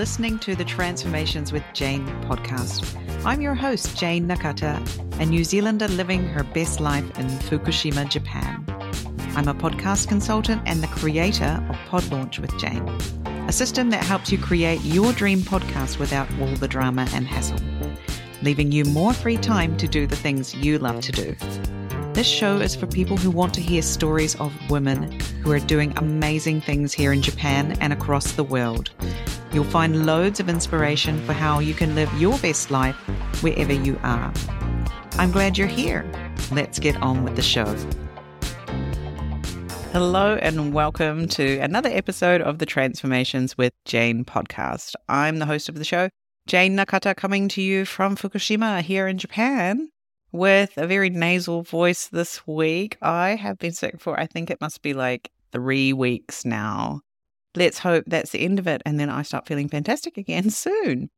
listening to the Transformations with Jayne podcast. I'm your host, Jayne Nakata, a New Zealander living her best life in Fukushima, Japan. I'm a podcast consultant and the creator of Pod Launch with Jayne, a system that helps you create your dream podcast without all the drama and hassle, leaving you more free time to do the things you love to do. This show is for people who want to hear stories of women who are doing amazing things here in Japan and across the world. You'll find loads of inspiration for how you can live your best life wherever you are. I'm glad you're here. Let's get on with the show. Hello, and welcome to another episode of the Transformations with Jayne podcast. I'm the host of the show, Jayne Nakata, coming to you from Fukushima here in Japan with a very nasal voice this week. I have been sick for, I think it must be like three weeks now. Let's hope that's the end of it and then I start feeling fantastic again soon.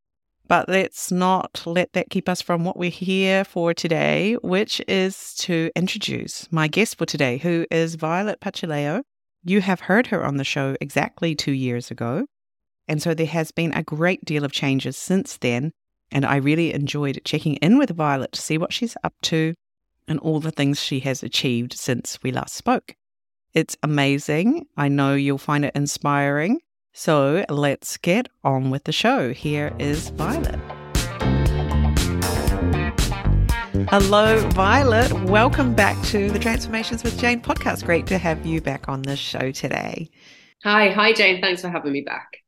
But let's not let that keep us from what we're here for today, which is to introduce my guest for today, who is Violet Pacileo. You have heard her on the show exactly two years ago. And so there has been a great deal of changes since then. And I really enjoyed checking in with Violet to see what she's up to and all the things she has achieved since we last spoke. It's amazing. I know you'll find it inspiring. So let's get on with the show. Here is Violet. Hello, Violet. Welcome back to the Transformations with Jayne podcast. Great to have you back on the show today. Hi, hi, Jayne. Thanks for having me back.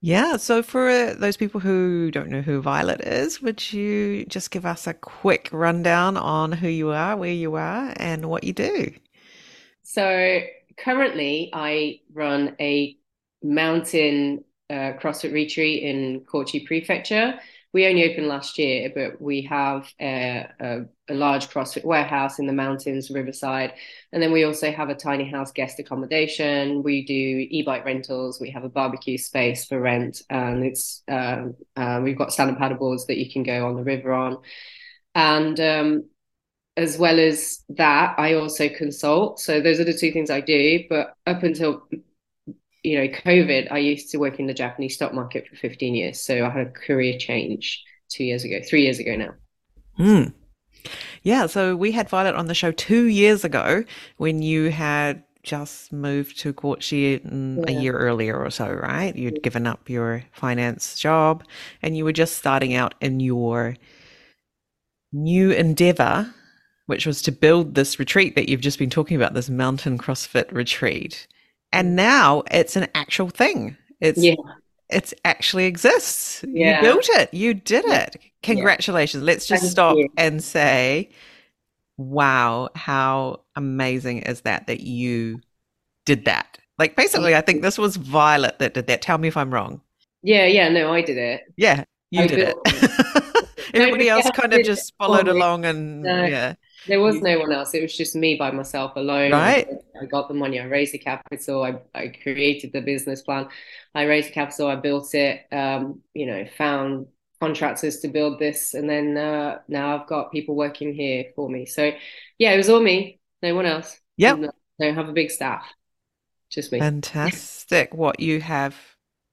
Yeah. So, for uh, those people who don't know who Violet is, would you just give us a quick rundown on who you are, where you are, and what you do? So, currently, I run a mountain uh, CrossFit retreat in Kochi Prefecture we only opened last year, but we have a, a, a, large CrossFit warehouse in the mountains, Riverside. And then we also have a tiny house guest accommodation. We do e bike rentals. We have a barbecue space for rent. And it's um, uh, we've got stand up paddle boards that you can go on the river on. And um, as well as that, I also consult. So those are the two things I do. But up until you know, COVID, I used to work in the Japanese stock market for 15 years. So I had a career change two years ago, three years ago now. Hmm. Yeah. So we had Violet on the show two years ago when you had just moved to Kochi yeah. a year earlier or so, right? You'd given up your finance job and you were just starting out in your new endeavor, which was to build this retreat that you've just been talking about, this mountain CrossFit retreat and now it's an actual thing. It's yeah. it's actually exists. Yeah. You built it. You did yeah. it. Congratulations. Let's just Thank stop you. and say, wow, how amazing is that that you did that? Like basically, I think this was Violet that did that. Tell me if I'm wrong. Yeah, yeah, no, I did it. Yeah, you I did it. Everybody else kind of just followed along and no. yeah. There was no one else. It was just me by myself alone. Right. I got the money. I raised the capital. I, I created the business plan. I raised the capital. I built it. Um, you know, found contractors to build this, and then uh, now I've got people working here for me. So, yeah, it was all me. No one else. Yeah. Don't have a big staff. Just me. Fantastic. what you have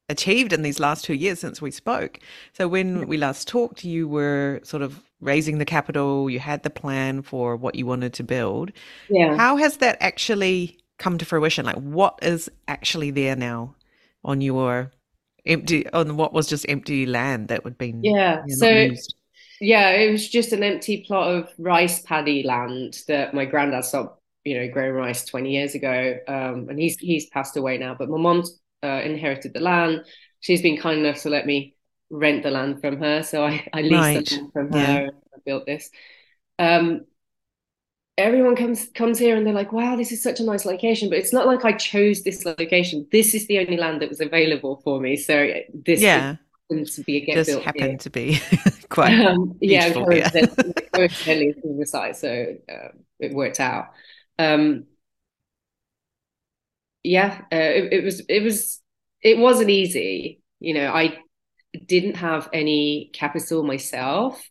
achieved in these last two years since we spoke. So when we last talked, you were sort of raising the capital, you had the plan for what you wanted to build. Yeah. How has that actually come to fruition? Like what is actually there now on your empty on what was just empty land that would be Yeah. You know, so used? yeah, it was just an empty plot of rice paddy land that my granddad stopped, you know, growing rice 20 years ago. Um, and he's he's passed away now, but my mom's uh, inherited the land. She's been kind enough to let me rent the land from her, so I, I leased right. the land from yeah. her. And I built this. Um, everyone comes comes here and they're like, "Wow, this is such a nice location," but it's not like I chose this location. This is the only land that was available for me. So this yeah. to be a get just happened here. to be quite um, yeah, yeah. side, so uh, it worked out. Um, yeah, uh, it, it was it was it wasn't easy. You know, I didn't have any capital myself.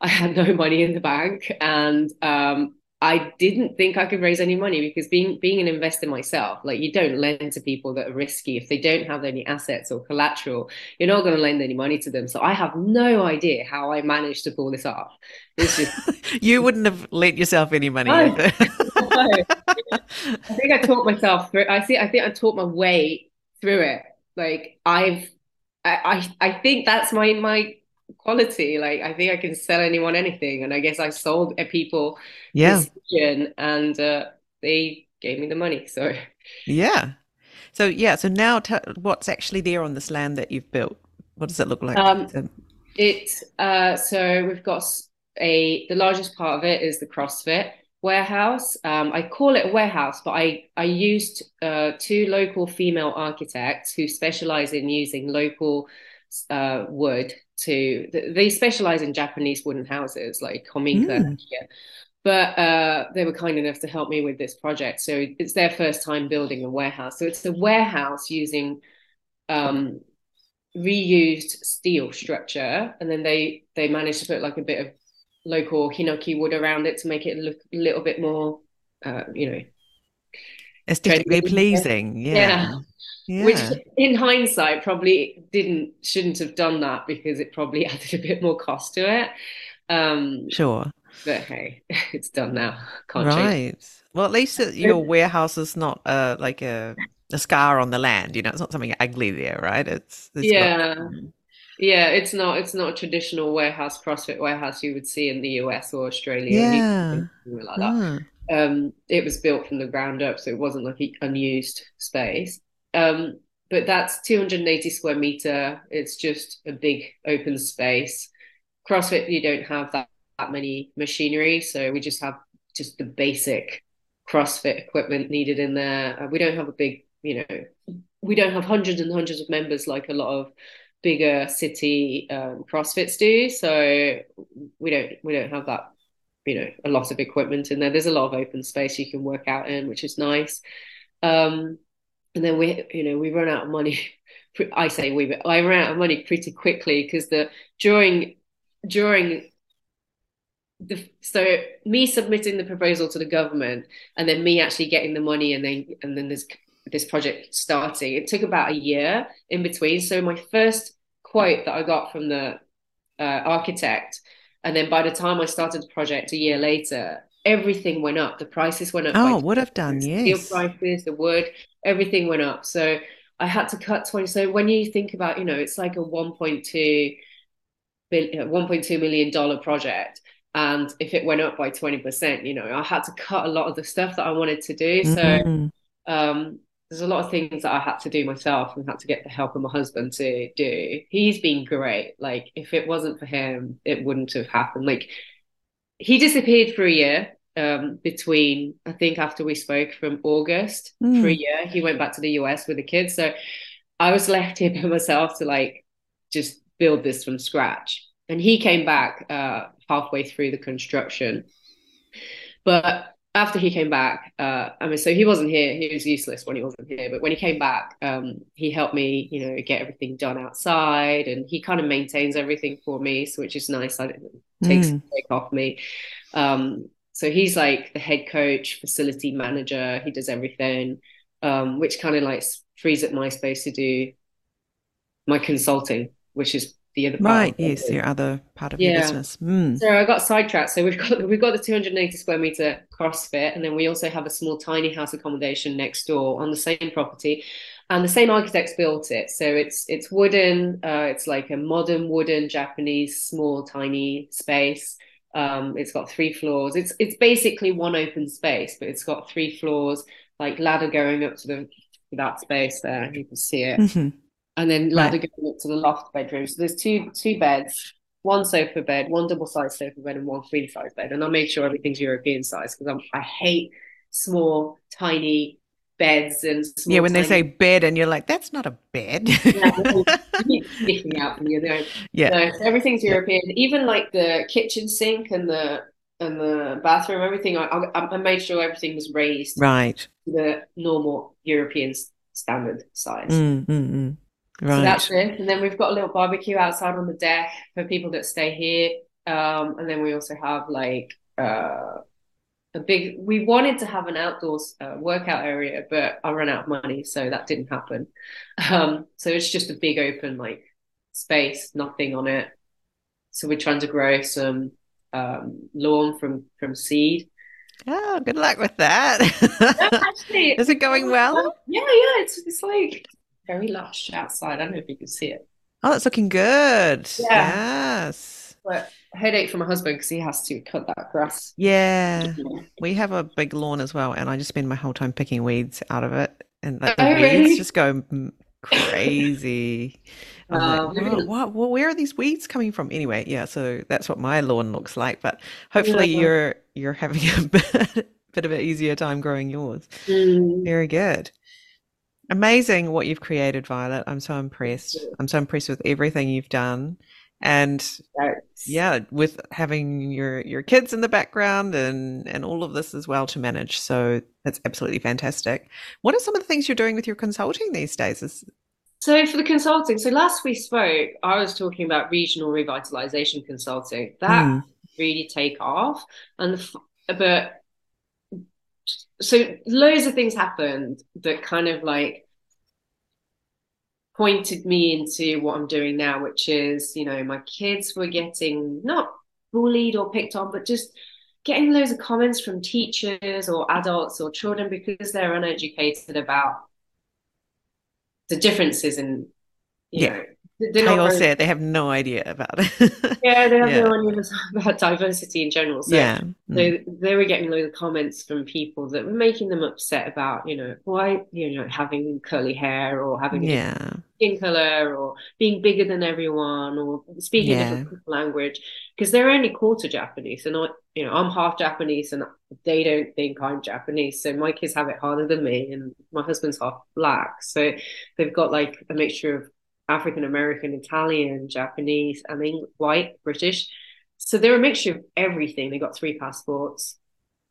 I had no money in the bank, and um, I didn't think I could raise any money because being being an investor myself, like you don't lend to people that are risky if they don't have any assets or collateral. You're not going to lend any money to them. So I have no idea how I managed to pull this off. It's just you wouldn't have lent yourself any money. No, no. I think I taught myself through. I see. I think I taught my way through it. Like I've, I, I, I think that's my my quality. Like I think I can sell anyone anything, and I guess I sold a people yeah, and uh, they gave me the money. So yeah, so yeah, so now t- what's actually there on this land that you've built? What does it look like? Um, it uh, so we've got a the largest part of it is the CrossFit warehouse. Um, I call it a warehouse, but I I used uh, two local female architects who specialize in using local uh, wood to they specialize in Japanese wooden houses like Kominka mm. But uh, they were kind enough to help me with this project. So it's their first time building a warehouse. So it's a warehouse using um, reused steel structure, and then they they managed to put like a bit of local hinoki wood around it to make it look a little bit more, uh, you know, aesthetically pleasing. Yeah. yeah. Yeah. Which, in hindsight, probably didn't shouldn't have done that because it probably added a bit more cost to it. Um, sure. But hey, it's done now. Can't right. Change. Well, at least your warehouse is not uh, like a a scar on the land. You know, it's not something ugly there, right? It's, it's yeah. Got, yeah, it's not. It's not a traditional warehouse, CrossFit warehouse you would see in the US or Australia. Yeah, like that. Mm. Um, it was built from the ground up, so it wasn't like an unused space. Um, but that's 280 square meter. It's just a big open space. CrossFit, you don't have that, that many machinery, so we just have just the basic CrossFit equipment needed in there. Uh, we don't have a big, you know, we don't have hundreds and hundreds of members like a lot of bigger city um, CrossFits do. So we don't we don't have that, you know, a lot of equipment in there. There's a lot of open space you can work out in, which is nice. Um, and then we you know we run out of money i say we but i ran out of money pretty quickly because the during during the so me submitting the proposal to the government and then me actually getting the money and then and then there's this project starting it took about a year in between so my first quote that i got from the uh, architect and then by the time i started the project a year later everything went up. The prices went up. Oh, would have done, yes. Steel prices, the wood, everything went up. So I had to cut 20. So when you think about, you know, it's like a 1.2 billion, 1.2 million dollar project. And if it went up by 20%, you know, I had to cut a lot of the stuff that I wanted to do. Mm-hmm. So um, there's a lot of things that I had to do myself and had to get the help of my husband to do. He's been great. Like if it wasn't for him, it wouldn't have happened. Like he disappeared for a year um, between I think after we spoke from August mm. for a year. He went back to the US with the kids. So I was left here by myself to like just build this from scratch. And he came back uh, halfway through the construction. But after he came back, uh, I mean, so he wasn't here. He was useless when he wasn't here. But when he came back, um, he helped me, you know, get everything done outside, and he kind of maintains everything for me, so which is nice. I takes mm. take off me. Um, so he's like the head coach, facility manager. He does everything, um, which kind of like frees up my space to do my consulting, which is the other right yes your other part of yeah. your business. Mm. so i got sidetracked. So we've got we've got the 280 square meter crossfit and then we also have a small tiny house accommodation next door on the same property and the same architects built it. So it's it's wooden uh, it's like a modern wooden japanese small tiny space. Um, it's got three floors. It's it's basically one open space but it's got three floors like ladder going up to the that space there. You can see it. Mm-hmm and then ladder right. going up to the loft bedroom. So there's two two beds, one sofa bed, one double size sofa bed, and one queen size bed. And I make sure everything's European size because I hate small, tiny beds and yeah. When tiny... they say bed, and you're like, that's not a bed. sticking out from. Know? Yeah, so everything's European. Even like the kitchen sink and the and the bathroom, everything. I, I, I made sure everything was raised right the normal European standard size. Mm, mm, mm. Right. So that's it. And then we've got a little barbecue outside on the deck for people that stay here. Um, and then we also have like uh, a big. We wanted to have an outdoors uh, workout area, but I ran out of money, so that didn't happen. Um, so it's just a big open like space, nothing on it. So we're trying to grow some um, lawn from from seed. Oh, good luck with that. actually, is it going well? Yeah, yeah. It's it's like very lush outside. I don't know if you can see it. Oh, that's looking good. Yeah. Yes. But headache for my husband because he has to cut that grass. Yeah. We have a big lawn as well, and I just spend my whole time picking weeds out of it, and the oh, weeds really? just go crazy. Uh, like, oh, what, what, where are these weeds coming from? Anyway, yeah, so that's what my lawn looks like. But hopefully, yeah. you're you're having a bit, bit of an easier time growing yours. Mm. Very good. Amazing what you've created, Violet. I'm so impressed. I'm so impressed with everything you've done. And Thanks. yeah, with having your your kids in the background and and all of this as well to manage. So that's absolutely fantastic. What are some of the things you're doing with your consulting these days? Is so for the consulting, so last we spoke, I was talking about regional revitalization consulting. That mm. really take off, and the, but so loads of things happened that kind of like pointed me into what I'm doing now, which is, you know, my kids were getting not bullied or picked on, but just getting loads of comments from teachers or adults or children because they're uneducated about the differences in, you yeah. know, they all very, they have no idea about it. yeah, they have yeah. no idea about diversity in general. So, yeah. Mm. so they were getting loads of comments from people that were making them upset about, you know, why, you know, having curly hair or having yeah. skin color or being bigger than everyone or speaking yeah. a different language because they're only quarter Japanese. And I, you know, I'm half Japanese and they don't think I'm Japanese. So my kids have it harder than me and my husband's half black. So they've got like a mixture of African American, Italian, Japanese, I mean, white, British. So they're a mixture of everything. They got three passports.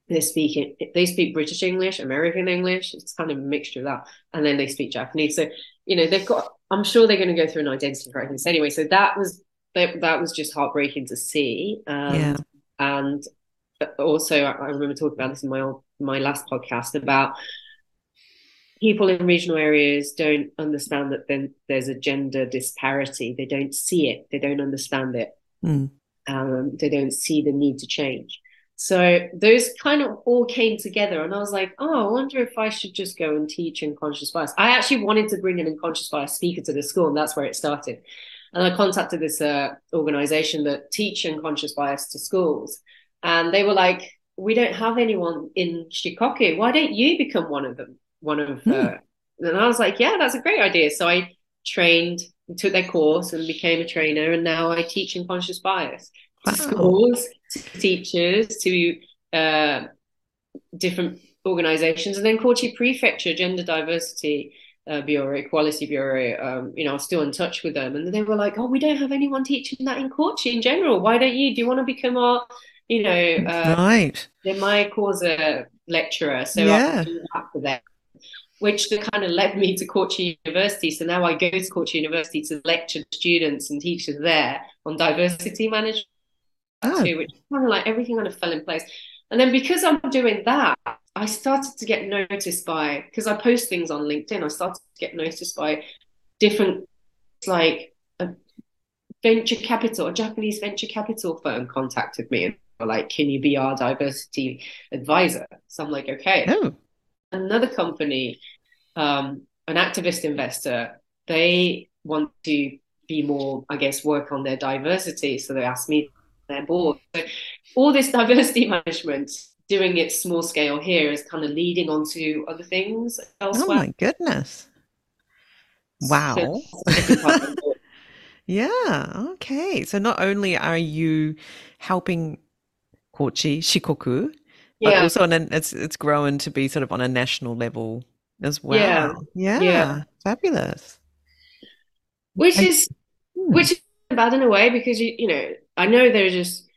They speak they speak British English, American English. It's kind of a mixture of that, and then they speak Japanese. So you know they've got. I'm sure they're going to go through an identity crisis anyway. So that was that, that was just heartbreaking to see. Um, yeah. And also, I remember talking about this in my old, my last podcast about people in regional areas don't understand that then there's a gender disparity. They don't see it. They don't understand it. Mm. Um, they don't see the need to change. So those kind of all came together, and I was like, oh, I wonder if I should just go and teach unconscious bias. I actually wanted to bring an unconscious bias speaker to the school, and that's where it started. And I contacted this uh, organization that teach unconscious bias to schools, and they were like, we don't have anyone in Shikoku. Why don't you become one of them? One of mm. uh, and I was like, yeah, that's a great idea. So I trained, took their course and became a trainer, and now I teach unconscious bias wow. to schools, to teachers, to uh, different organizations, and then Kochi Prefecture Gender Diversity uh, Bureau, Equality Bureau. Um, you know, I'm still in touch with them, and they were like, "Oh, we don't have anyone teaching that in Kochi in general. Why don't you? Do you want to become our, you know, uh, right? They might cause a lecturer, so yeah. I do that for them." Which kind of led me to Kochi University. So now I go to Kochi University to lecture students and teachers there on diversity management, oh. too, which kind of like everything kind of fell in place. And then because I'm doing that, I started to get noticed by because I post things on LinkedIn. I started to get noticed by different like a venture capital, a Japanese venture capital firm contacted me and were like, "Can you be our diversity advisor?" So I'm like, "Okay." Oh another company, um, an activist investor, they want to be more, I guess, work on their diversity. So they asked me their board. So all this diversity management, doing it small scale here, is kind of leading on to other things elsewhere. Oh my goodness! Wow. yeah. Okay. So not only are you helping Kochi Shikoku yeah. but also on an, it's it's grown to be sort of on a national level as well. Yeah, yeah, yeah. fabulous. Which I, is hmm. which is bad in a way because you you know I know they're just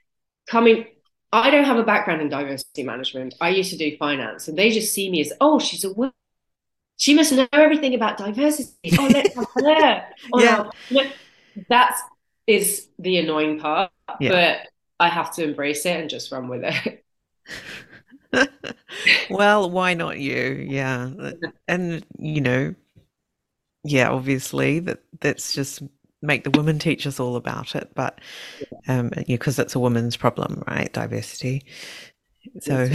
coming. I don't have a background in diversity management. I used to do finance, and they just see me as oh, she's a woman. She must know everything about diversity. Oh, let's have her. Oh, yeah. No. That is the annoying part, yeah. but I have to embrace it and just run with it. well, why not you? Yeah. And, you know, yeah, obviously that that's just make the women teach us all about it, but um, because it's a woman's problem, right? Diversity. So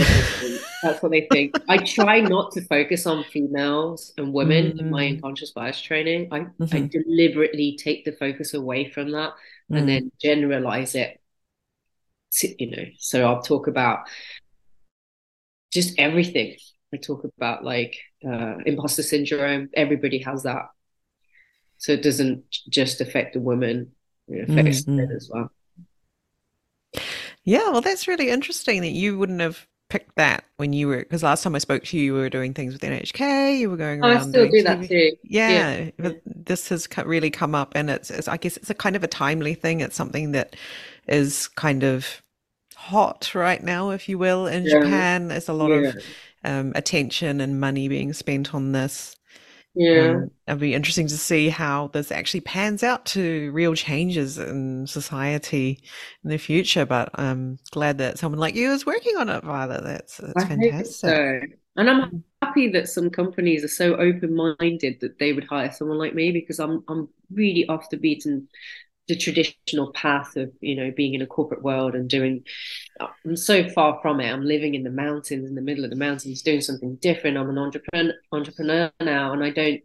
that's what they think. I try not to focus on females and women mm-hmm. in my mm. unconscious bias training. I, mm-hmm. I deliberately take the focus away from that mm. and then generalize it. To, you know, so I'll talk about just everything. I talk about like uh, imposter syndrome. Everybody has that, so it doesn't just affect the women; it affects mm-hmm. men as well. Yeah, well, that's really interesting that you wouldn't have picked that when you were because last time I spoke to you, you were doing things with NHK. You were going around. I still do that too. Yeah, yeah, but this has really come up, and it's, it's I guess it's a kind of a timely thing. It's something that is kind of hot right now, if you will, in yeah. Japan. There's a lot yeah. of um, attention and money being spent on this. Yeah. Um, it'll be interesting to see how this actually pans out to real changes in society in the future. But I'm glad that someone like you is working on it, Violet. That's, that's I fantastic. So. And I'm happy that some companies are so open minded that they would hire someone like me because I'm I'm really off the beaten the traditional path of you know being in a corporate world and doing i'm so far from it. I'm living in the mountains in the middle of the mountains doing something different. I'm an entrepreneur entrepreneur now and i don't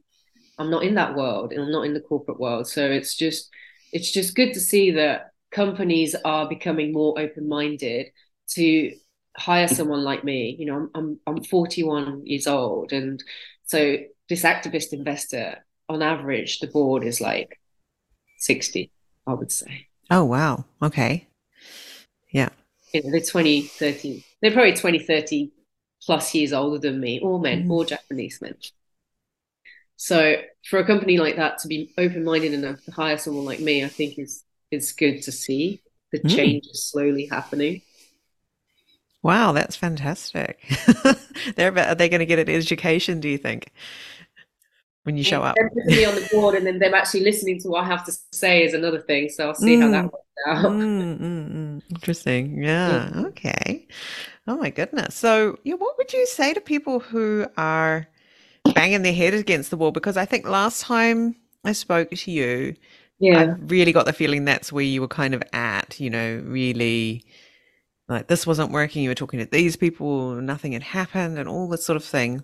i'm not in that world and i'm not in the corporate world. So it's just it's just good to see that companies are becoming more open-minded to hire someone like me. You know i'm i'm, I'm 41 years old and so this activist investor on average the board is like 60 I would say. Oh, wow. Okay. Yeah. You know, they're 20, 30, they're probably 20, 30 plus years older than me, all men, mm. all Japanese men. So for a company like that to be open-minded enough to hire someone like me, I think is is good to see the mm. change is slowly happening. Wow, that's fantastic. they're are they going to get an education? Do you think? When you show up. Them putting me on the board and then them actually listening to what I have to say is another thing. So I'll see mm. how that mm. works out. Mm, mm, mm, Interesting. Yeah. Okay. Oh my goodness. So, yeah, what would you say to people who are banging their head against the wall? Because I think last time I spoke to you, yeah, I really got the feeling that's where you were kind of at. You know, really like this wasn't working. You were talking to these people, nothing had happened, and all this sort of thing.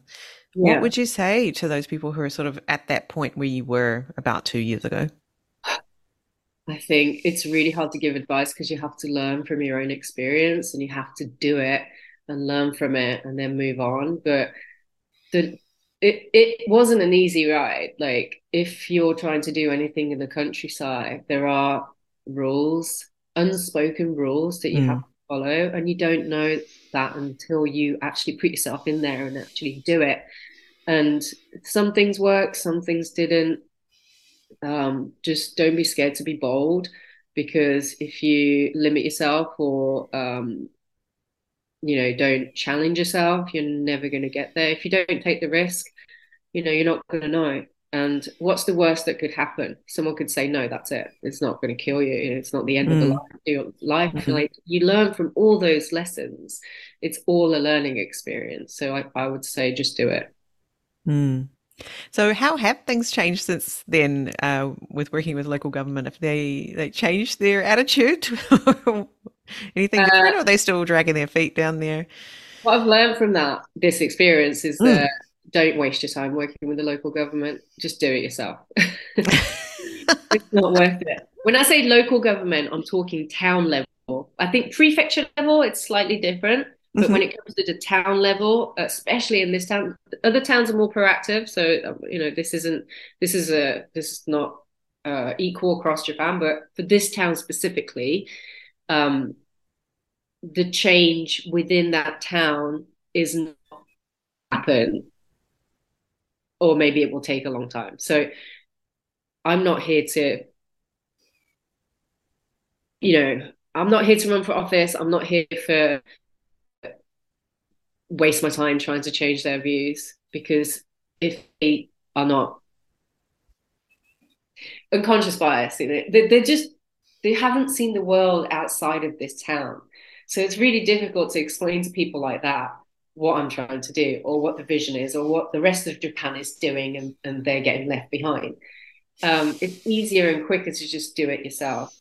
Yeah. What would you say to those people who are sort of at that point where you were about two years ago? I think it's really hard to give advice because you have to learn from your own experience and you have to do it and learn from it and then move on. But the it it wasn't an easy ride. Like if you're trying to do anything in the countryside, there are rules, unspoken rules that you mm. have to follow, and you don't know that until you actually put yourself in there and actually do it. And some things work, some things didn't. Um, just don't be scared to be bold because if you limit yourself or um, you know don't challenge yourself, you're never going to get there. If you don't take the risk, you know you're not going to know. And what's the worst that could happen? Someone could say, "No, that's it. It's not going to kill you. It's not the end mm. of the mm. life." Your life, mm-hmm. like you learn from all those lessons. It's all a learning experience. So I, I would say, just do it. Mm. So how have things changed since then uh, with working with local government? If they they changed their attitude, anything uh, different, or are they still dragging their feet down there? What I've learned from that this experience is mm. that don't waste your time working with the local government. Just do it yourself. it's not worth it. When I say local government, I'm talking town level. I think prefecture level, it's slightly different. But mm-hmm. when it comes to the town level, especially in this town, other towns are more proactive. So you know, this isn't this is a this is not uh, equal across Japan, but for this town specifically, um, the change within that town is not happen or maybe it will take a long time. So I'm not here to, you know, I'm not here to run for office. I'm not here for waste my time trying to change their views because if they are not unconscious bias, you know, they, they're just they haven't seen the world outside of this town. So it's really difficult to explain to people like that what I'm trying to do or what the vision is or what the rest of Japan is doing and, and they're getting left behind. Um, it's easier and quicker to just do it yourself.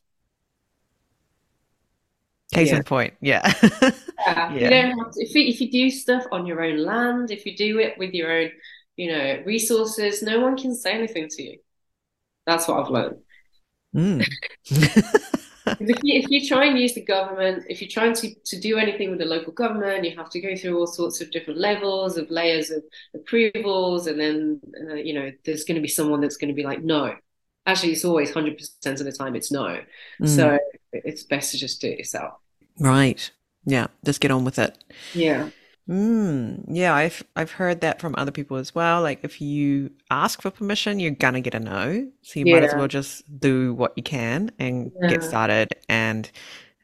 Case yeah. in point, yeah. yeah. yeah. You don't have to, if, you, if you do stuff on your own land, if you do it with your own, you know, resources, no one can say anything to you. That's what I've learned. Mm. if, you, if you try and use the government, if you're trying to, to do anything with the local government, you have to go through all sorts of different levels of layers of approvals. And then, uh, you know, there's going to be someone that's going to be like, no. Actually, it's always 100% of the time it's no. Mm. So it's best to just do it yourself. Right. Yeah. Just get on with it. Yeah. Mm, yeah, I've I've heard that from other people as well. Like if you ask for permission, you're gonna get a no. So you yeah. might as well just do what you can and yeah. get started and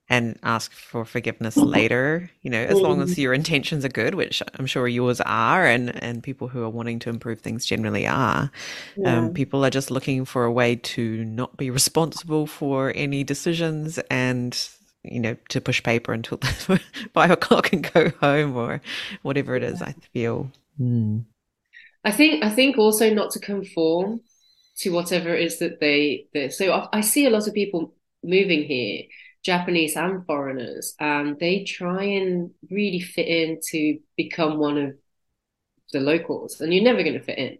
and ask for forgiveness later. You know, as long as mm. your intentions are good, which I'm sure yours are, and and people who are wanting to improve things generally are. Um, yeah. Um, people are just looking for a way to not be responsible for any decisions and you know, to push paper until five o'clock and go home or whatever it is. I feel. Mm. I think I think also not to conform to whatever it is that they. they so I, I see a lot of people moving here, Japanese and foreigners, and they try and really fit in to become one of the locals, and you're never going to fit in.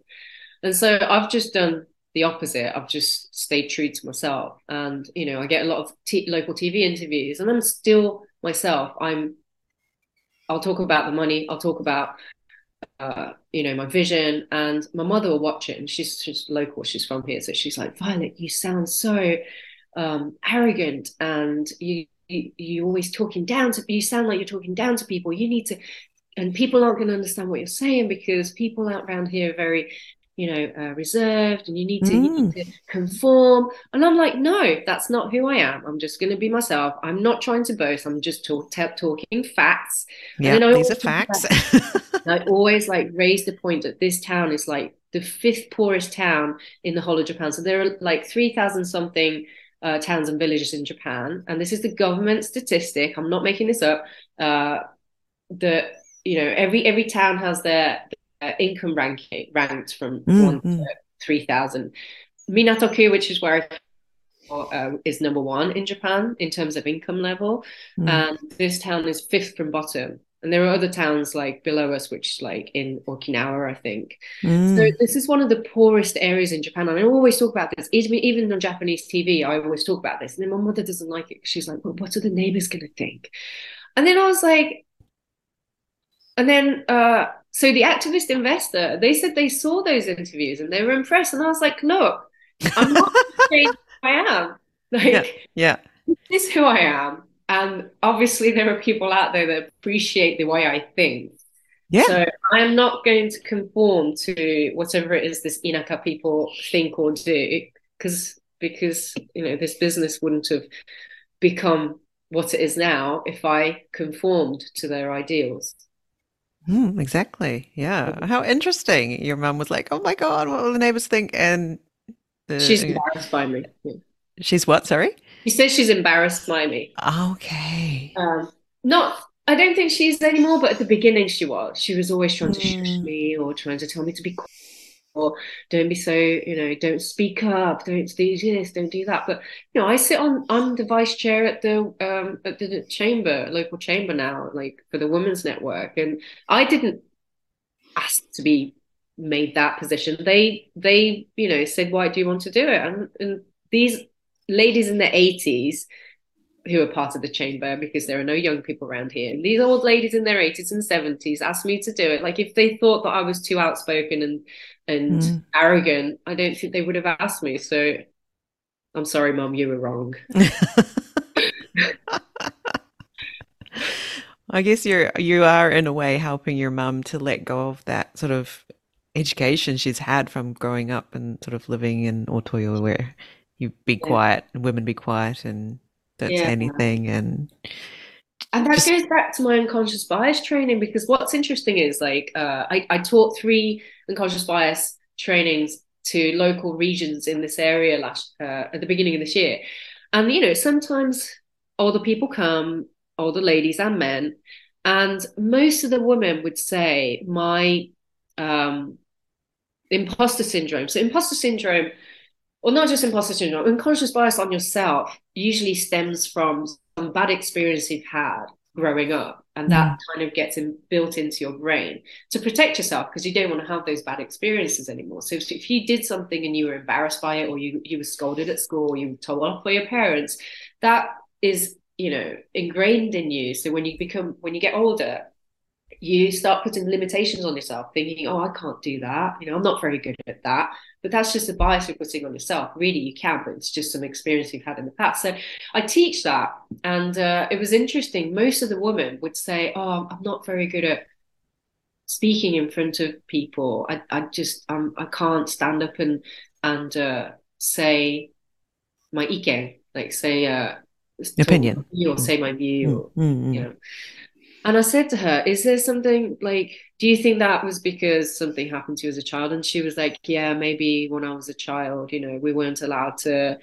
And so I've just done the opposite. I've just stayed true to myself, and you know, I get a lot of t- local TV interviews, and I'm still myself. I'm. I'll talk about the money. I'll talk about, uh, you know, my vision. And my mother will watch it, and she's she's local. She's from here, so she's like, Violet, you sound so um, arrogant, and you, you you always talking down to. You sound like you're talking down to people. You need to and people aren't going to understand what you're saying because people out around here are very you know, uh, reserved and you need, to, mm. you need, to, conform. And I'm like, no, that's not who I am. I'm just going to be myself. I'm not trying to boast. I'm just talk, t- talking facts. Yeah, these are facts. I always like raise the point that this town is like the fifth poorest town in the whole of Japan. So there are like 3,000 something uh, towns and villages in Japan. And this is the government statistic. I'm not making this up. Uh, that you know every every town has their uh, income ranking ranked from mm, one mm. to three thousand. Minatoku, which is where I uh, is number one in Japan in terms of income level, mm. and this town is fifth from bottom. And there are other towns like below us, which like in Okinawa, I think. Mm. So this is one of the poorest areas in Japan. And I always talk about this, even even on Japanese TV. I always talk about this. And then my mother doesn't like it. She's like, "Well, what are the neighbors going to think?" And then I was like, and then uh, so the activist investor, they said they saw those interviews and they were impressed. And I was like, look, I'm not saying I am. Like, yeah, yeah. This is who I am. And obviously there are people out there that appreciate the way I think. Yeah. So I'm not going to conform to whatever it is this Inaka people think or do, because because you know this business wouldn't have become what it is now if I conformed to their ideals. Mm, exactly. Yeah. How interesting. Your mum was like, "Oh my god, what will the neighbors think?" And the, she's embarrassed by me. She's what? Sorry. She says she's embarrassed by me. Okay. Um, not. I don't think she's anymore, but at the beginning she was. She was always trying to mm. shush me or trying to tell me to be quiet or don't be so you know don't speak up don't do this don't do that but you know i sit on i'm the vice chair at the um at the chamber local chamber now like for the women's network and i didn't ask to be made that position they they you know said why do you want to do it and, and these ladies in their 80s who are part of the chamber because there are no young people around here. These old ladies in their 80s and 70s asked me to do it. Like if they thought that I was too outspoken and and mm. arrogant, I don't think they would have asked me. So I'm sorry, mum, you were wrong. I guess you're you are in a way helping your mum to let go of that sort of education she's had from growing up and sort of living in Otoyo where you be yeah. quiet and women be quiet and don't yeah. say anything and and that goes back to my unconscious bias training because what's interesting is like uh, I, I taught three unconscious bias trainings to local regions in this area last uh, at the beginning of this year and you know sometimes older people come older ladies and men And most of the women would say my um, imposter syndrome. So imposter syndrome, or not just imposter syndrome, unconscious bias on yourself usually stems from some bad experience you've had growing up and that kind of gets in, built into your brain to protect yourself because you don't want to have those bad experiences anymore. So if, if, you did something and you were embarrassed by it or you, you were scolded at school or you were told off by your parents that is you know ingrained in you. So when you become when you get older you start putting limitations on yourself, thinking, oh, I can't do that. You know, I'm not very good at that. But that's just a bias you're putting on yourself. Really, you can, but it's just some experience you've had in the past. So I teach that. And uh, it was interesting. Most of the women would say, oh, I'm not very good at speaking in front of people. I, I just, um, I can't stand up and, and uh, say my iken, like say, uh, opinion or say my view, mm, mm, mm. you know. And I said to her, Is there something like, do you think that was because something happened to you as a child? And she was like, Yeah, maybe when I was a child, you know, we weren't allowed to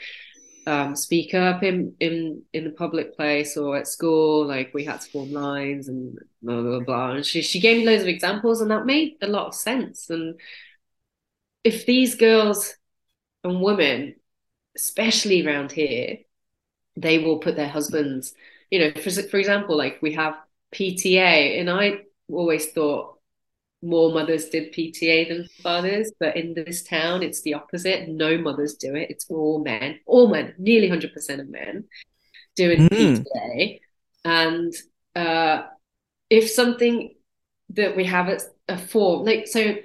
um, speak up in, in in the public place or at school. Like we had to form lines and blah blah blah. And she she gave me loads of examples, and that made a lot of sense. And if these girls and women, especially around here, they will put their husbands, you know, for for example, like we have PTA, and I always thought more mothers did PTA than fathers, but in this town, it's the opposite. No mothers do it. It's all men, all men, nearly 100% of men doing mm. PTA. And uh, if something that we have as a form, like, so,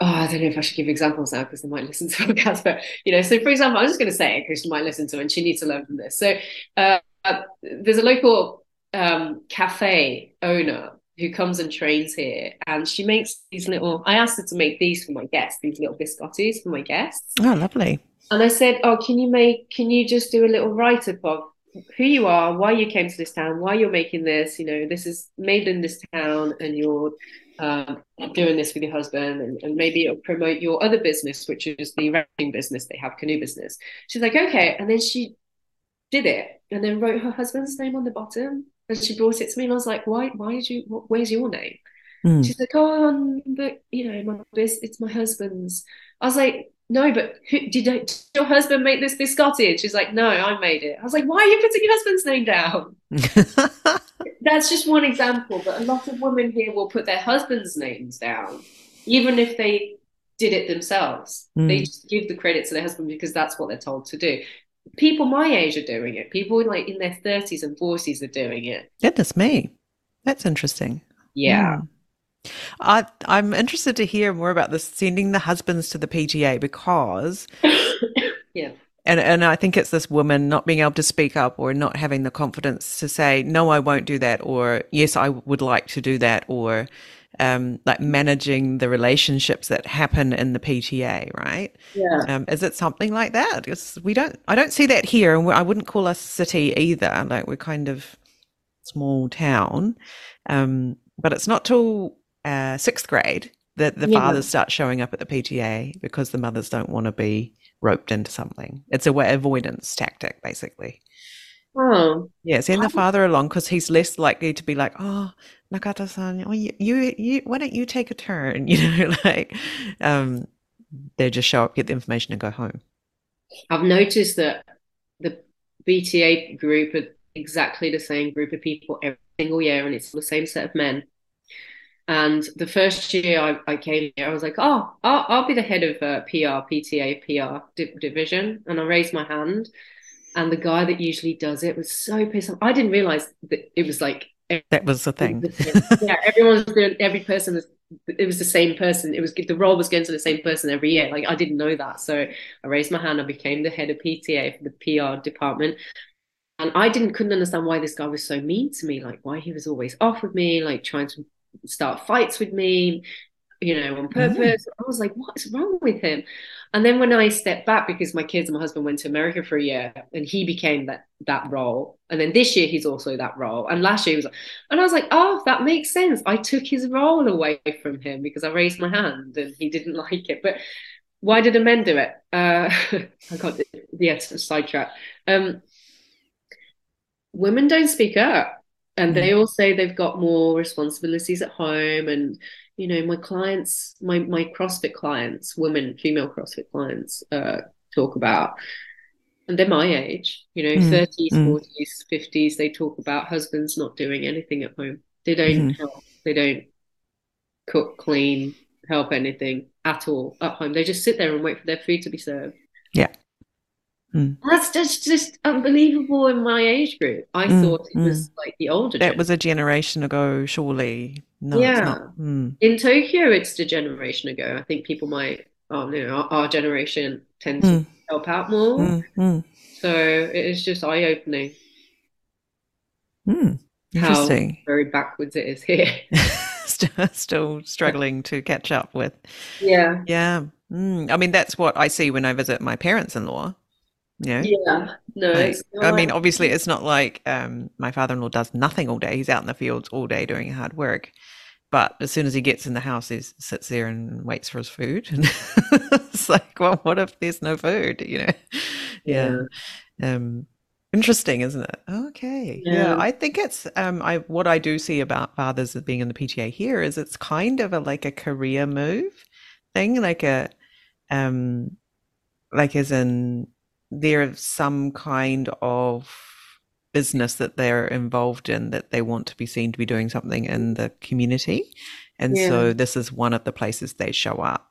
oh, I don't know if I should give examples now because they might listen to the podcast, but, you know, so for example, I'm just going to say it because she might listen to it and she needs to learn from this. So, uh, there's a local um, cafe owner who comes and trains here, and she makes these little. I asked her to make these for my guests, these little biscottis for my guests. Oh, lovely! And I said, "Oh, can you make? Can you just do a little write up of who you are, why you came to this town, why you're making this? You know, this is made in this town, and you're." Um, doing this with your husband and, and, maybe it'll promote your other business which is the rafting business they have canoe business she's like okay and then she did it and then wrote her husband's name on the bottom and she brought it to me and I was like why why did you what, where's your name mm. she's like oh um, but you know my it's my husband's I was like no but who, did, I, did your husband make this biscotti and she's like no I made it I was like why are you putting your husband's name down that's just one example but a lot of women here will put their husband's names down even if they did it themselves. Mm. They just give the credit to their husband because that's what they're told to do people my age are doing it. People like in their 30s and 40s are doing it. Goodness me. That's interesting. Yeah. Mm. I, I'm interested to hear more about this sending the husbands to the PTA because, yeah, and and I think it's this woman not being able to speak up or not having the confidence to say no, I won't do that, or yes, I would like to do that, or um, like managing the relationships that happen in the PTA, right? Yeah. Um, is it something like that? Because we don't, I don't see that here, and I wouldn't call us a city either. Like we're kind of small town, um, but it's not till uh, sixth grade that the yeah. fathers start showing up at the PTA because the mothers don't want to be roped into something. It's a way avoidance tactic, basically. Oh. Yeah, send the father along because he's less likely to be like, oh, Nakata-san, oh, you, you, you, why don't you take a turn? You know, like, um, they just show up, get the information, and go home. I've noticed that the PTA group are exactly the same group of people every single year, and it's the same set of men. And the first year I, I came here, I was like, oh, I'll, I'll be the head of uh, PR, PTA, PR di- division. And I raised my hand. And the guy that usually does it was so pissed off. I didn't realize that it was like that was the thing. yeah, everyone was doing. Every person was. It was the same person. It was the role was going to the same person every year. Like I didn't know that, so I raised my hand. I became the head of PTA for the PR department, and I didn't couldn't understand why this guy was so mean to me. Like why he was always off with me, like trying to start fights with me, you know, on purpose. Mm. I was like, what's wrong with him? And then when I stepped back because my kids and my husband went to America for a year and he became that that role. And then this year he's also that role. And last year he was and I was like, oh, that makes sense. I took his role away from him because I raised my hand and he didn't like it. But why did the men do it? Uh, I got the, yeah, sidetrack. Um, women don't speak up. and they all say they've got more responsibilities at home and you know my clients my my crossfit clients women female crossfit clients uh, talk about and they're my age you know mm. 30s mm. 40s 50s they talk about husbands not doing anything at home they don't mm. help they don't cook clean help anything at all at home they just sit there and wait for their food to be served yeah Mm. That's just just unbelievable in my age group. I mm, thought it was mm. like the older. That was a generation ago, surely. No, yeah. Mm. In Tokyo, it's a generation ago. I think people might, oh, you know, our, our generation tend to mm. help out more. Mm, so it is just eye opening. How very backwards it is here. Still struggling to catch up with. Yeah. Yeah. I mean, that's what I see when I visit my parents in law yeah. Yeah. No. Like, I mean, obviously, it's not like um, my father-in-law does nothing all day. He's out in the fields all day doing hard work. But as soon as he gets in the house, he sits there and waits for his food. And it's like, well, what if there's no food? You know? Yeah. yeah. Um, interesting, isn't it? Okay. Yeah. yeah. I think it's um, I what I do see about fathers being in the PTA here is it's kind of a like a career move thing, like a um, like as in there's some kind of business that they're involved in that they want to be seen to be doing something in the community. And yeah. so this is one of the places they show up.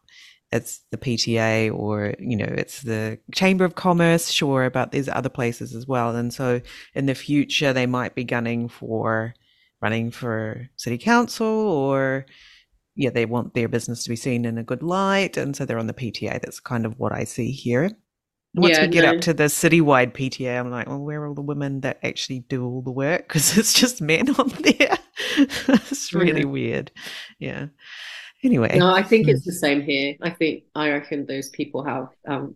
It's the PTA or, you know, it's the Chamber of Commerce, sure, but there's other places as well. And so in the future, they might be gunning for running for city council or, yeah, they want their business to be seen in a good light. And so they're on the PTA. That's kind of what I see here. Once yeah, we get no. up to the citywide PTA, I'm like, well, where are all the women that actually do all the work? Because it's just men on there. it's really weird. Yeah. Anyway. No, I think it's hmm. the same here. I think, I reckon those people have um,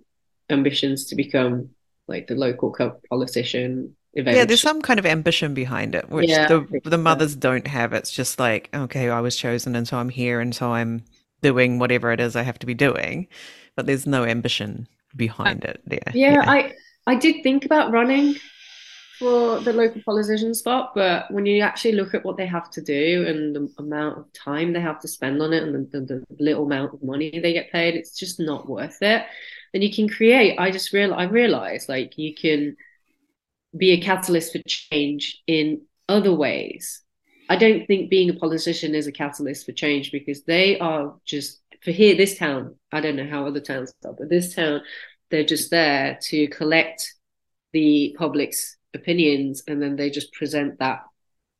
ambitions to become like the local politician. Eventually. Yeah, there's some kind of ambition behind it, which yeah, the the mothers so. don't have. It's just like, okay, I was chosen, and so I'm here, and so I'm doing whatever it is I have to be doing, but there's no ambition behind it. Yeah, yeah, yeah. I I did think about running for the local politician spot, but when you actually look at what they have to do and the amount of time they have to spend on it and the, the, the little amount of money they get paid, it's just not worth it. And you can create. I just real I realized like you can be a catalyst for change in other ways. I don't think being a politician is a catalyst for change because they are just for here, this town, I don't know how other towns are, but this town, they're just there to collect the public's opinions and then they just present that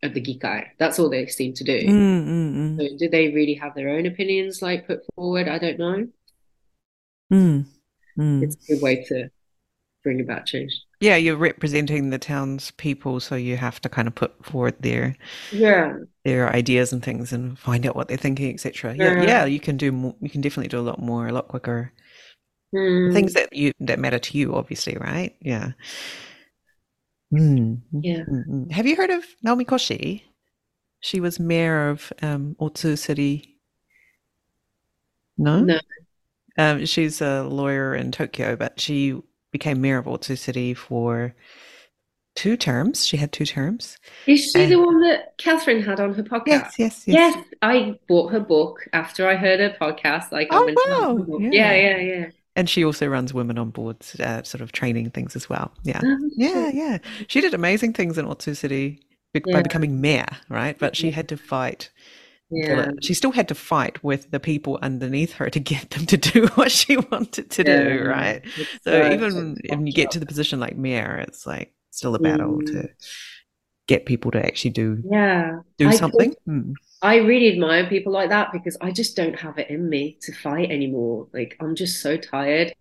at the Gikai. That's all they seem to do. Mm, mm, mm. So do they really have their own opinions like put forward? I don't know. Mm, mm. It's a good way to bring about change. Yeah, you're representing the town's people, so you have to kind of put forward their yeah their ideas and things and find out what they're thinking, etc. Yeah. yeah, yeah, you can do more. You can definitely do a lot more, a lot quicker. Mm. Things that you that matter to you, obviously, right? Yeah. Mm. Yeah. Mm-hmm. Have you heard of Naomi Koshi? She was mayor of um, Otsu City. No. No. Um, she's a lawyer in Tokyo, but she became mayor of Otsu City for two terms. She had two terms. Is she and... the one that Catherine had on her podcast? Yes, yes, yes. Yes, I bought her book after I heard her podcast. Like, oh wow, yeah. yeah, yeah, yeah. And she also runs Women on Boards, uh, sort of training things as well. Yeah, oh, yeah, yeah. She did amazing things in Otsu City by yeah. becoming mayor, right? But she had to fight yeah. She still had to fight with the people underneath her to get them to do what she wanted to yeah. do, right? So uh, even when you get to the position like mayor, it's like still a battle mm. to get people to actually do yeah do I something. Mm. I really admire people like that because I just don't have it in me to fight anymore. Like I'm just so tired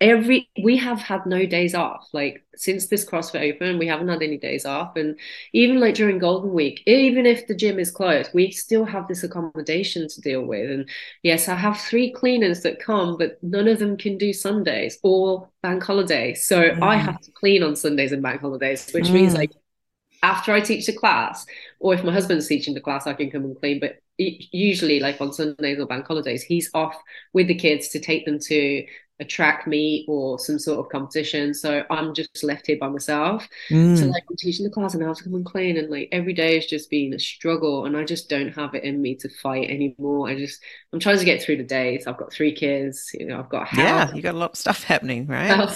every we have had no days off like since this crossfit open we haven't had any days off and even like during golden week even if the gym is closed we still have this accommodation to deal with and yes i have three cleaners that come but none of them can do sundays or bank holidays so mm. i have to clean on sundays and bank holidays which mm. means like after i teach the class or if my husband's teaching the class i can come and clean but usually like on sundays or bank holidays he's off with the kids to take them to a track meet or some sort of competition. So I'm just left here by myself. Mm. So like I'm teaching the class and I have to come and clean and like every day is just been a struggle and I just don't have it in me to fight anymore. I just I'm trying to get through the days. I've got three kids, you know, I've got Yeah, you got a lot of stuff happening, right?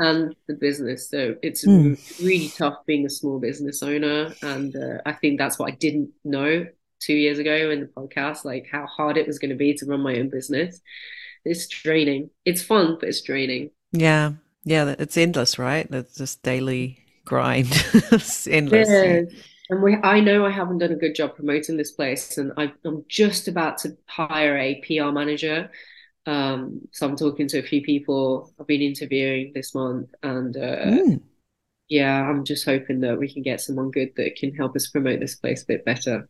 and the business. So it's Mm. really tough being a small business owner. And uh, I think that's what I didn't know two years ago in the podcast, like how hard it was going to be to run my own business. It's draining. It's fun, but it's draining. Yeah. Yeah, it's endless, right? It's just daily grind. it's endless. Yes. And we, I know I haven't done a good job promoting this place, and I, I'm just about to hire a PR manager. Um, so I'm talking to a few people I've been interviewing this month, and uh, Mm. yeah, I'm just hoping that we can get someone good that can help us promote this place a bit better.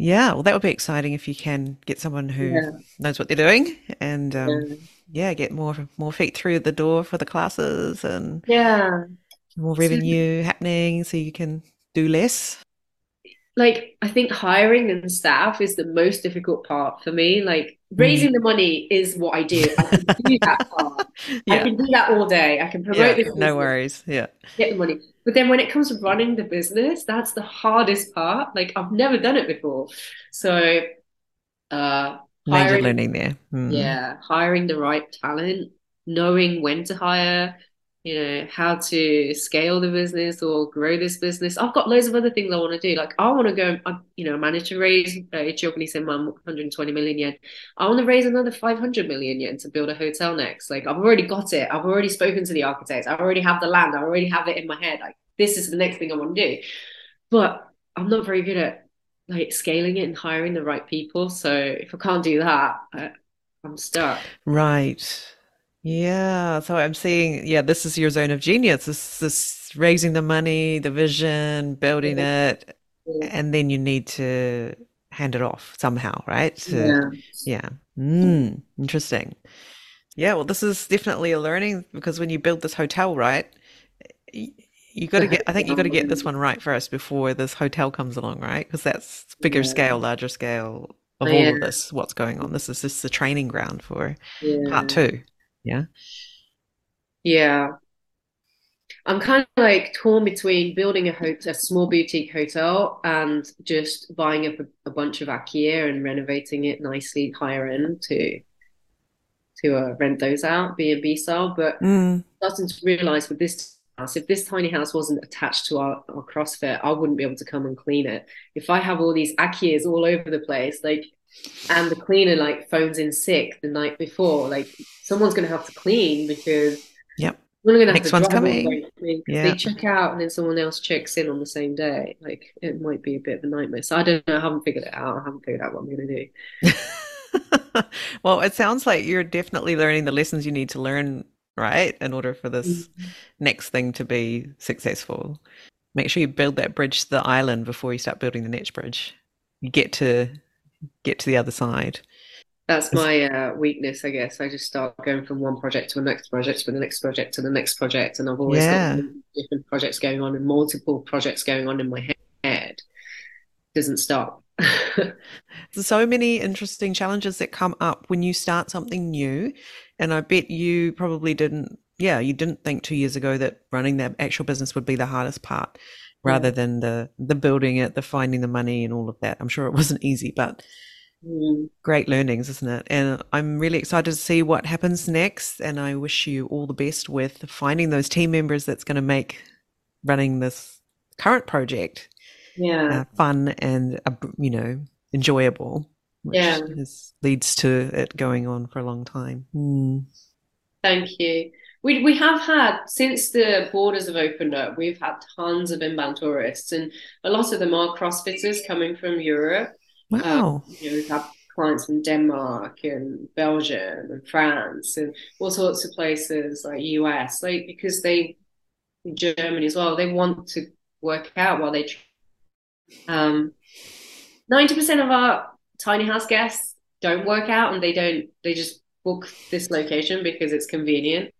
Yeah, well, that would be exciting if you can get someone who Yeah. knows what they're doing and um, Um, yeah, get more more feet through the door for the classes and yeah. more So- revenue happening so you can do less. like I think hiring and staff is the most difficult part for me. Like raising the money is what I do. I can do that part. I can do that all day. I can promote Yeah, this no business, worries. Yeah. get the money. But then when it comes to running the business, that's the hardest part. Like I've never done it before. So uh Major learning there. Mm. yeah, hiring the right talent, knowing when to hire, you know, how to scale the business or grow this business. I've got loads of other things I want to do. Like I want to go, I, you know, manage to raise uh, Ichioku Senman 120 million yen. I want to raise another 500 million yen to build a hotel next. Like I've already got it. I've already spoken to the architects. I already have the land. I already have it in my head. Like this is the next thing I want to do. But I'm not very good at like scaling it and hiring the right people. So if I can't do that, I, I'm stuck. Right. Yeah. So I'm seeing, yeah, this is your zone of genius. This this raising the money, the vision, building it, and then you need to hand it off somehow, right? To, Yeah. yeah. Mm, interesting. Yeah, well, this is definitely a learning because when you build this hotel, right, you got to get, I think you got to get this one right first before this hotel comes along, right? Because that's bigger Yeah. scale, larger scale of Oh, all of this, what's going on. This is just the training ground for Yeah. part two. Yeah. Yeah. I'm kind of like torn between building a hotel, a small boutique hotel, and just buying up a, a bunch of akiya and renovating it nicely higher end to to uh, rent those out, B and B style. But Mm, starting to realize with this house, if this tiny house wasn't attached to our, our CrossFit, I wouldn't be able to come and clean it. If I have all these akiyas all over the place, like, and the cleaner like phones in sick the night before, like someone's gonna have to clean because Yep. we're gonna have Next to one's drive all the coming. way. I mean, 'cause Yeah. they check out and then someone else checks in on the same day. Like it might be a bit of a nightmare. So I don't know. I haven't figured it out. I haven't figured out what I'm gonna do. Well, it sounds like you're definitely learning the lessons you need to learn, right, in order for this next thing to be successful. Make sure you build that bridge to the island before you start building the next bridge. You get to get to the other side. That's my uh, weakness, I guess. I just start going from one project to the next project, to the next project, to the next project, and I've always Yeah. got different projects going on and multiple projects going on in my head. Doesn't stop. There's so many interesting challenges that come up when you start something new. And I bet you probably didn't, yeah, you didn't think two years ago that running that actual business would be the hardest part rather than the the building it, the finding the money and all of that. I'm sure it wasn't easy, but Mm. great learnings, isn't it? And I'm really excited to see what happens next. And I wish you all the best with finding those team members that's going to make running this current project Yeah. uh, fun and uh, you know enjoyable, which Yeah. is, leads to it going on for a long time. Mm. Thank you. We we have had since the borders have opened up, we've had tons of inbound tourists, and a lot of them are CrossFitters coming from Europe. Wow. You know, we've had clients from Denmark and Belgium and France and all sorts of places like US, like because they in Germany as well. They want to work out while they. Um, ninety percent of our tiny house guests don't work out, and they don't. They just book this location because it's convenient,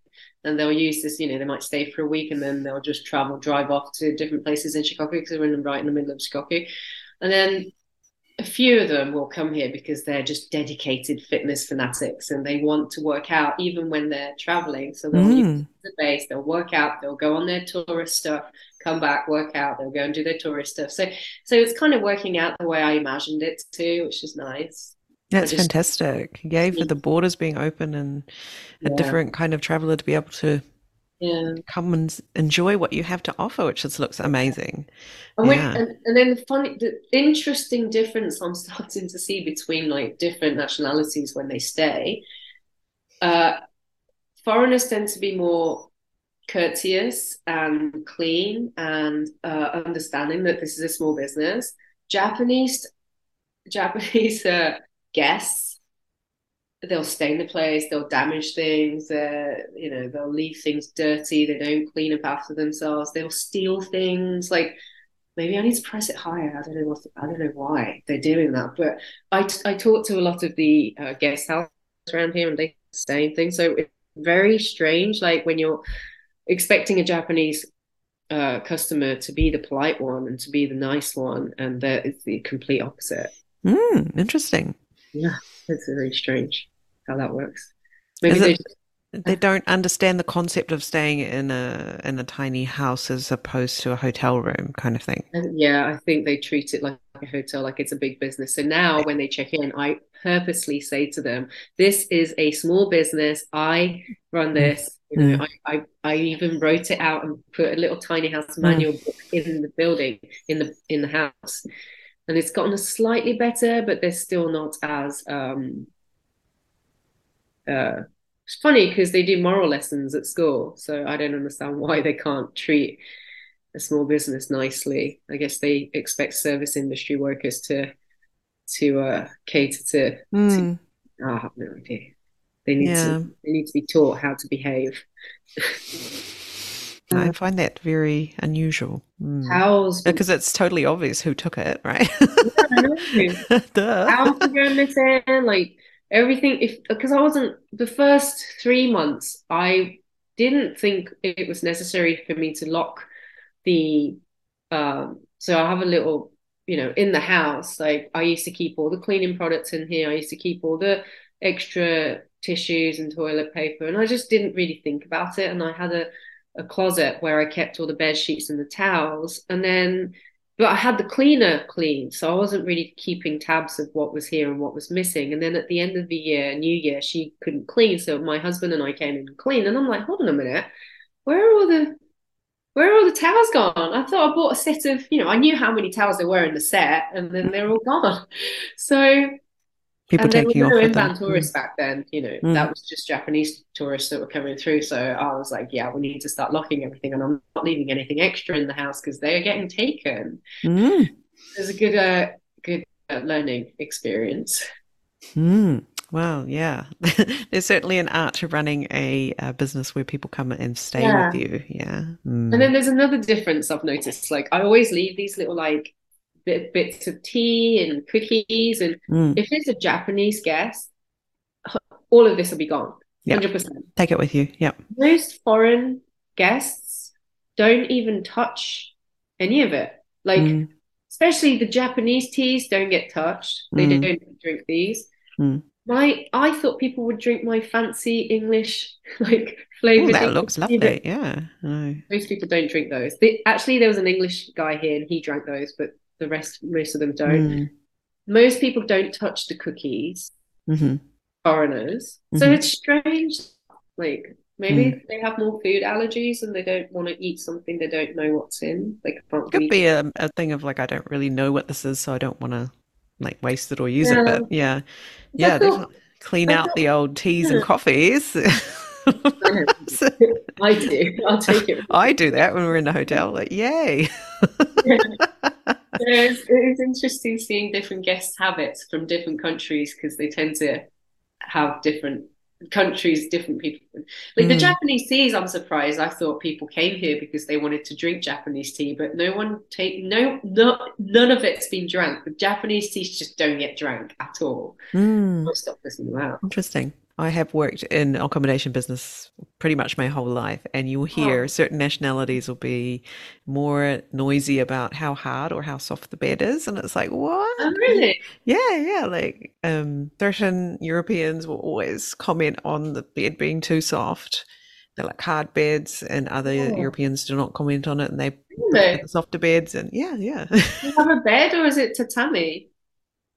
and they'll use this. You know, they might stay for a week, and then they'll just travel, drive off to different places in Shikoku because we're in, right in the middle of Shikoku and then a few of them will come here because they're just dedicated fitness fanatics and they want to work out even when they're traveling. So they'll Mm. use the base, they'll work out, they'll go on their tourist stuff, come back, work out, they'll go and do their tourist stuff. So so it's kind of working out the way I imagined it to, which is nice. That's just- fantastic. Yay for the borders being open and a Yeah. different kind of traveler to be able to Yeah. come and enjoy what you have to offer, which just looks amazing. And, Yeah. and, and then the funny, the interesting difference I'm starting to see between like different nationalities when they stay. Uh, foreigners tend to be more courteous and clean and uh, understanding that this is a small business. Japanese, Japanese uh, guests, they'll stain the place, they'll damage things, uh, you know, they'll leave things dirty, they don't clean up after themselves, they'll steal things. Like maybe I need to press it higher. I don't know what, I don't know why they're doing that, but I I talked to a lot of the uh, guest houses around here, and they stain things. So it's very strange. Like when you're expecting a Japanese uh, customer to be the polite one and to be the nice one, and that is the complete opposite. Mm, interesting. Yeah, it's very strange how that works. Maybe Is they it- They don't understand the concept of staying in a in a tiny house as opposed to a hotel room kind of thing. Yeah, I think they treat it like a hotel, like it's a big business. So now when they check in, I purposely say to them, "This is a small business. I run this." You know, Mm. I, I I even wrote it out and put a little tiny house Mm. manual book in the building, in the in the house, and it's gotten a slightly better, but they're still not as um. Uh, it's funny because they do moral lessons at school, so I don't understand why they can't treat a small business nicely. I guess they expect service industry workers to to uh, cater to. Mm, Oh, I have no idea. They need Yeah. to they need to be taught how to behave. I find that very unusual. Mm. Towels, Because it's totally obvious who took it, right? I know. Duh. towels to go missing, like everything. If because I wasn't the first three months, I didn't think it was necessary for me to lock the. Um, so I have a little, you know, in the house. Like I used to keep all the cleaning products in here. I used to keep all the extra tissues and toilet paper, and I just didn't really think about it. And I had a a closet where I kept all the bed sheets and the towels, and then but I had the cleaner clean, so I wasn't really keeping tabs of what was here and what was missing. And then at the end of the year, New Year, she couldn't clean, so my husband and I came in and cleaned. And I'm like, hold on a minute, where are all the where are all the towels gone? I thought I bought a set of, you know, I knew how many towels there were in the set, and then they're all gone. So People and there were taking off no with them. inbound tourists back then, you know, Mm. that was just Japanese tourists that were coming through. So I was like, yeah, we need to start locking everything, and I'm not leaving anything extra in the house because they are getting taken. Mm, It was a good, uh, good uh, learning experience. mm. Wow, yeah. There's certainly an art to running a, uh business where people come and stay Yeah. with you. Yeah. Mm. And then there's another difference I've noticed. Like I always leave these little like bit, bits of tea and cookies, and Mm. if it's a Japanese guest, all of this will be gone, hundred percent. Take it with you. Yep. most foreign guests don't even touch any of it. Like, Mm. especially the Japanese teas don't get touched. They Mm. don't drink these. Mm. My, I thought people would drink my fancy English, like flavored. that English looks lovely. but Yeah. No. Most people don't drink those. They, actually, there was an English guy here and he drank those, but the rest, most of them don't. Mm. Most people don't touch the cookies. hmm foreigners. So Mhm. it's strange. Like maybe they have more food allergies and they don't want to eat something they don't know what's in. They can't Could be a, a thing of like, I don't really know what this is, so I don't want to like waste it or use it. But yeah, yeah, thought- clean out the old teas and coffees. I do. I'll take it. I do that when we're in the hotel. Like, yay. It's, it's interesting seeing different guest habits from different countries because they tend to have different countries, different people. Like the Mm. Japanese teas, I'm surprised. I thought people came here because they wanted to drink Japanese tea, but no one take no no none of it's been drank. The Japanese teas just don't get drank at all. Mm, I'll stop listening to that. interesting. I have worked in accommodation business pretty much my whole life, and you'll hear Oh. certain nationalities will be more noisy about how hard or how soft the bed is, and it's like, what? Oh, really? Yeah, yeah. Like um, certain Europeans will always comment on the bed being too soft. They're like hard beds, and other Oh. Europeans do not comment on it, and they Really? softer beds. And yeah, yeah. Do you have a bed or is it tatami?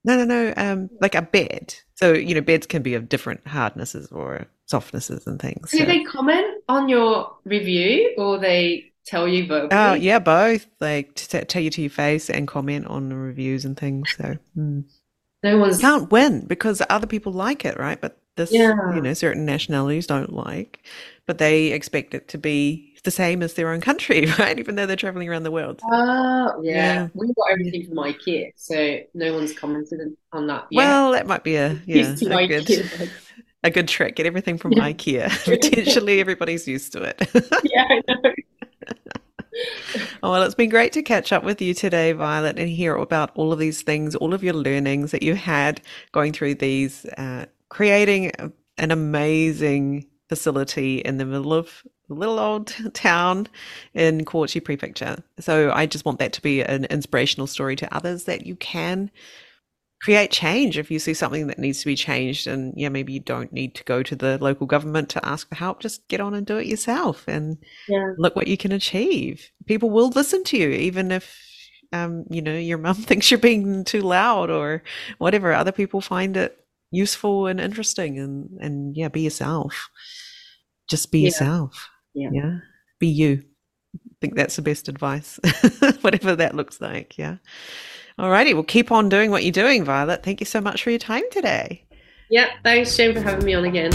No, no, no. Um, like a bed. So, you know, beds can be of different hardnesses or softnesses and things. Do So, they comment on your review or they tell you oh, verbally? yeah, both. Like t- tell you to your face and comment on the reviews and things. So, mm. No one's can't win because other people like it, right? But this, Yeah. you know, certain nationalities don't like, but they expect it to be the same as their own country, right? Even though they're traveling around the world. Oh, yeah. Yeah. We got everything from IKEA, so no one's commented on that yet. Well, that might be a yeah, a good a good trick. Get everything from Yeah. IKEA. Potentially everybody's used to it. Yeah, I know. Oh, well, it's been great to catch up with you today, Violet, and hear about all of these things, all of your learnings that you had going through these, uh, creating an amazing facility in the middle of little old town in Kochi Prefecture. So I just want that to be an inspirational story to others that you can create change if you see something that needs to be changed and yeah maybe you don't need to go to the local government to ask for help just get on and do it yourself and Yeah. look what you can achieve. People will listen to you, even if um, you know your mum thinks you're being too loud or whatever. Other people find it useful and interesting, and and yeah, be yourself. Just be Yeah. yourself. Yeah. be you. I think that's the best advice, whatever that looks like. Yeah. All righty. well, keep on doing what you're doing, Violet. Thank you so much for your time today. Yeah, thanks, Jayne, for having me on again.